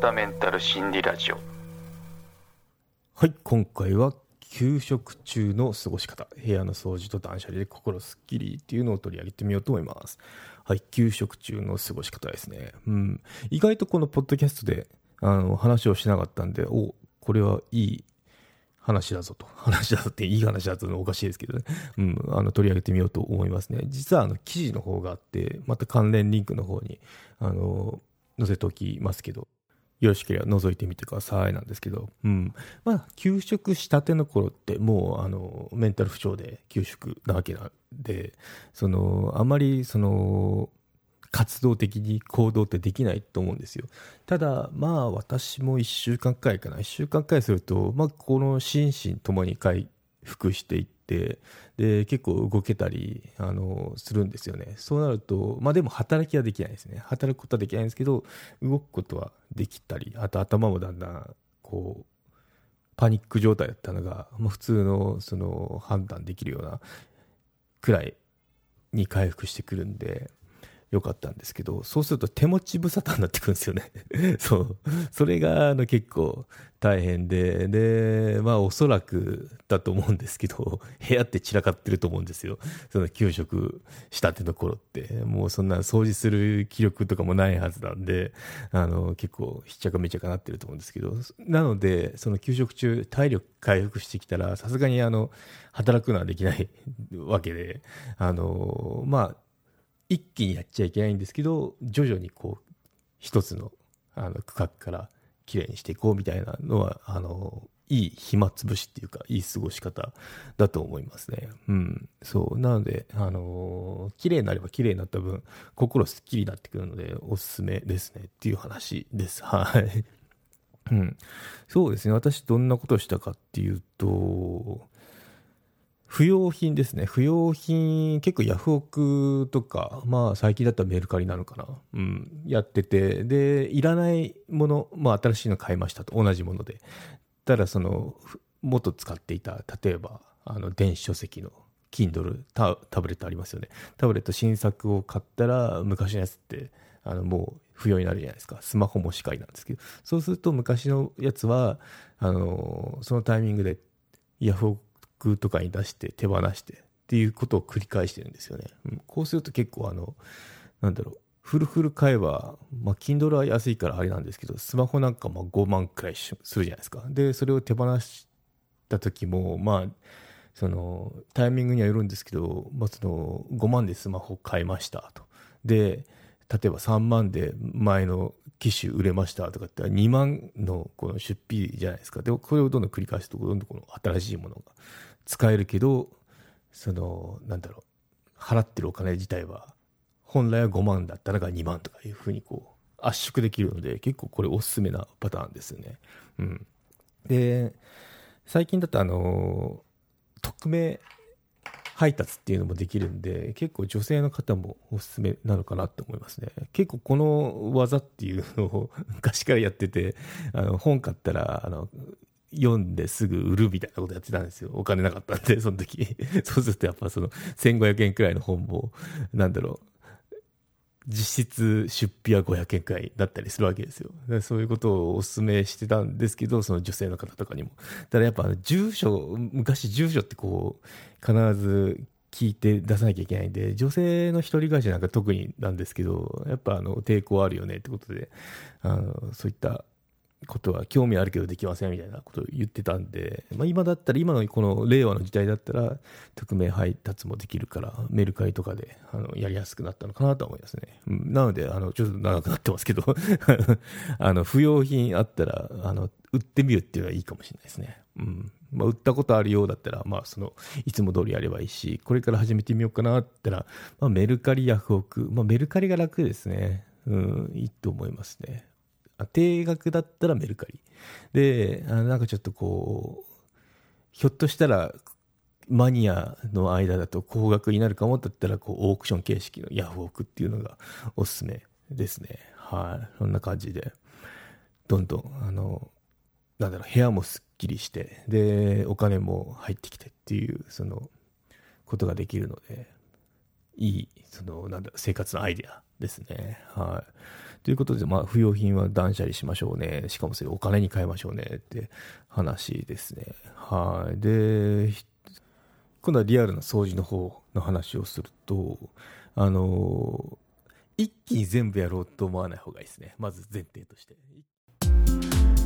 田メンタル心理ラジオはい今回は給食中の過ごし方部屋の掃除と断捨離で心すっきりっていうのを取り上げてみようと思いますはい給食中の過ごし方ですねうん意外とこのポッドキャストであの話をしなかったんでおこれはいい話だぞと。話だぞっていい話だぞのおかしいですけどね。うん。あの、取り上げてみようと思いますね。実は、あの、記事の方があって、また関連リンクの方に、あの、載せておきますけど、よろしければ覗いてみてくださいなんですけど、うん。まあ、休職したての頃って、もう、あの、メンタル不調で休職なわけなんで、その、あまり、その、活動的に行動ってできないと思うんですよ。ただ、まあ私も1週間くらいかな。1週間くらいすると、まあこの心身ともに回復していって、で、結構動けたり、あの、するんですよね。そうなると、まあでも働きはできないですね。働くことはできないんですけど、動くことはできたり、あと頭もだんだん、こう、パニック状態だったのが、まあ、普通のその判断できるようなくらいに回復してくるんで、良かったんですけど、そうすると手持ち無沙汰になってくるんですよね。そう。それが、あの、結構大変で、で、まあ、おそらくだと思うんですけど、部屋って散らかってると思うんですよ。その給食したての頃って。もうそんな掃除する気力とかもないはずなんで、あの、結構、ひっちゃかめちゃかなってると思うんですけど、なので、その給食中、体力回復してきたら、さすがにあの、働くのはできないわけで、あの、まあ、一気にやっちゃいけないんですけど徐々にこう一つのあの区画からきれいにしていこうみたいなのはあのいい暇つぶしっていうかいい過ごし方だと思いますね。うん。そう。なので、あの、綺麗になれば綺麗になった分、心すっきりになってくるので、おすすめですねっていう話です。はい。うん。そうですね。私どんなことをしたかっていうと、不用品ですね。不用品、結構ヤフオクとか、まあ最近だったらメルカリなのかな。うん、やってて、で、いらないもの、まあ新しいの買いましたと、同じもので。ただその、元使っていた、例えば、あの、電子書籍の Kindle タ、タブレットありますよね。タブレット新作を買ったら、昔のやつって、あの、もう不要になるじゃないですか。スマホもしかりなんですけど。そうすると昔のやつは、あの、そのタイミングでヤフオククとかに出して手放してっていうことを繰り返してるんですよね。こうすると結構あの、なんだろう、フルフル買えば、まあ、Kindle は安いからあれなんですけど、スマホなんかまあ5万くらいするじゃないですか。で、それを手放した時も、まあ、その、タイミングにはよるんですけど、まあ、その、5万でスマホ買いましたと。で、例えば3万で前の機種売れましたとかって2万のこの出費じゃないですか。で、これをどんどん繰り返すと、どんどんこの新しいものが使えるけど、その、なんだろう、払ってるお金自体は、本来は5万だったらが2万とかいうふうにこう、圧縮できるので、結構これおすすめなパターンですよね。うん。で、最近だとあの、匿名配達っていうのもできるんで、結構女性の方もおすすめなのかなと思いますね。結構この技っていうのを昔からやってて、あの、本買ったら、あの、読んですぐ売るみたいなことやってたんですよ。お金なかったんで、その時。そうするとやっぱその1500円くらいの本も、なんだろう、実質出費は500円くらいだったりするわけですよ。そういうことをお勧めしてたんですけど、その女性の方とかにも。ただやっぱ住所、昔住所ってこう、必ず聞いて出さなきゃいけないんで、女性の一人暮らしなんか特になんですけど、やっぱあの抵抗あるよねってことで、あのそういったことは興味あるけどできませんみたいなことを言ってたんで、まあ、今だったら、今のこの令和の時代だったら、匿名配達もできるから、メルカリとかであのやりやすくなったのかなと思いますね。うん、なので、あのちょっと長くなってますけど あの不要品あったらあの、売ってみるっていうのはいいかもしれないですね。うんまあ、売ったことあるようだったら、まあ、そのいつも通りやればいいし、これから始めてみようかなって言ったら、まあ、メルカリ、ヤフオク、まあ、メルカリが楽ですね。うん、いいと思いますね。定額だったらメルカリ。で、あなんかちょっとこう、ひょっとしたらマニアの間だと高額になるかもだったら、こう、オークション形式のヤフオクっていうのがおすすめですね。はい。そんな感じで、どんどん、あの、なんだろう、部屋もすっきりして、で、お金も入ってきてっていう、その、ことができるので、いい、その、なんだろう、生活のアイデアですね。はい。ということで、まあ、不要品は断捨離しましょうね。しかもそれお金に変えましょうねって話ですね。はい。で、今度はリアルな掃除の方の話をすると、あの、一気に全部やろうと思わない方がいいですね。まず前提として。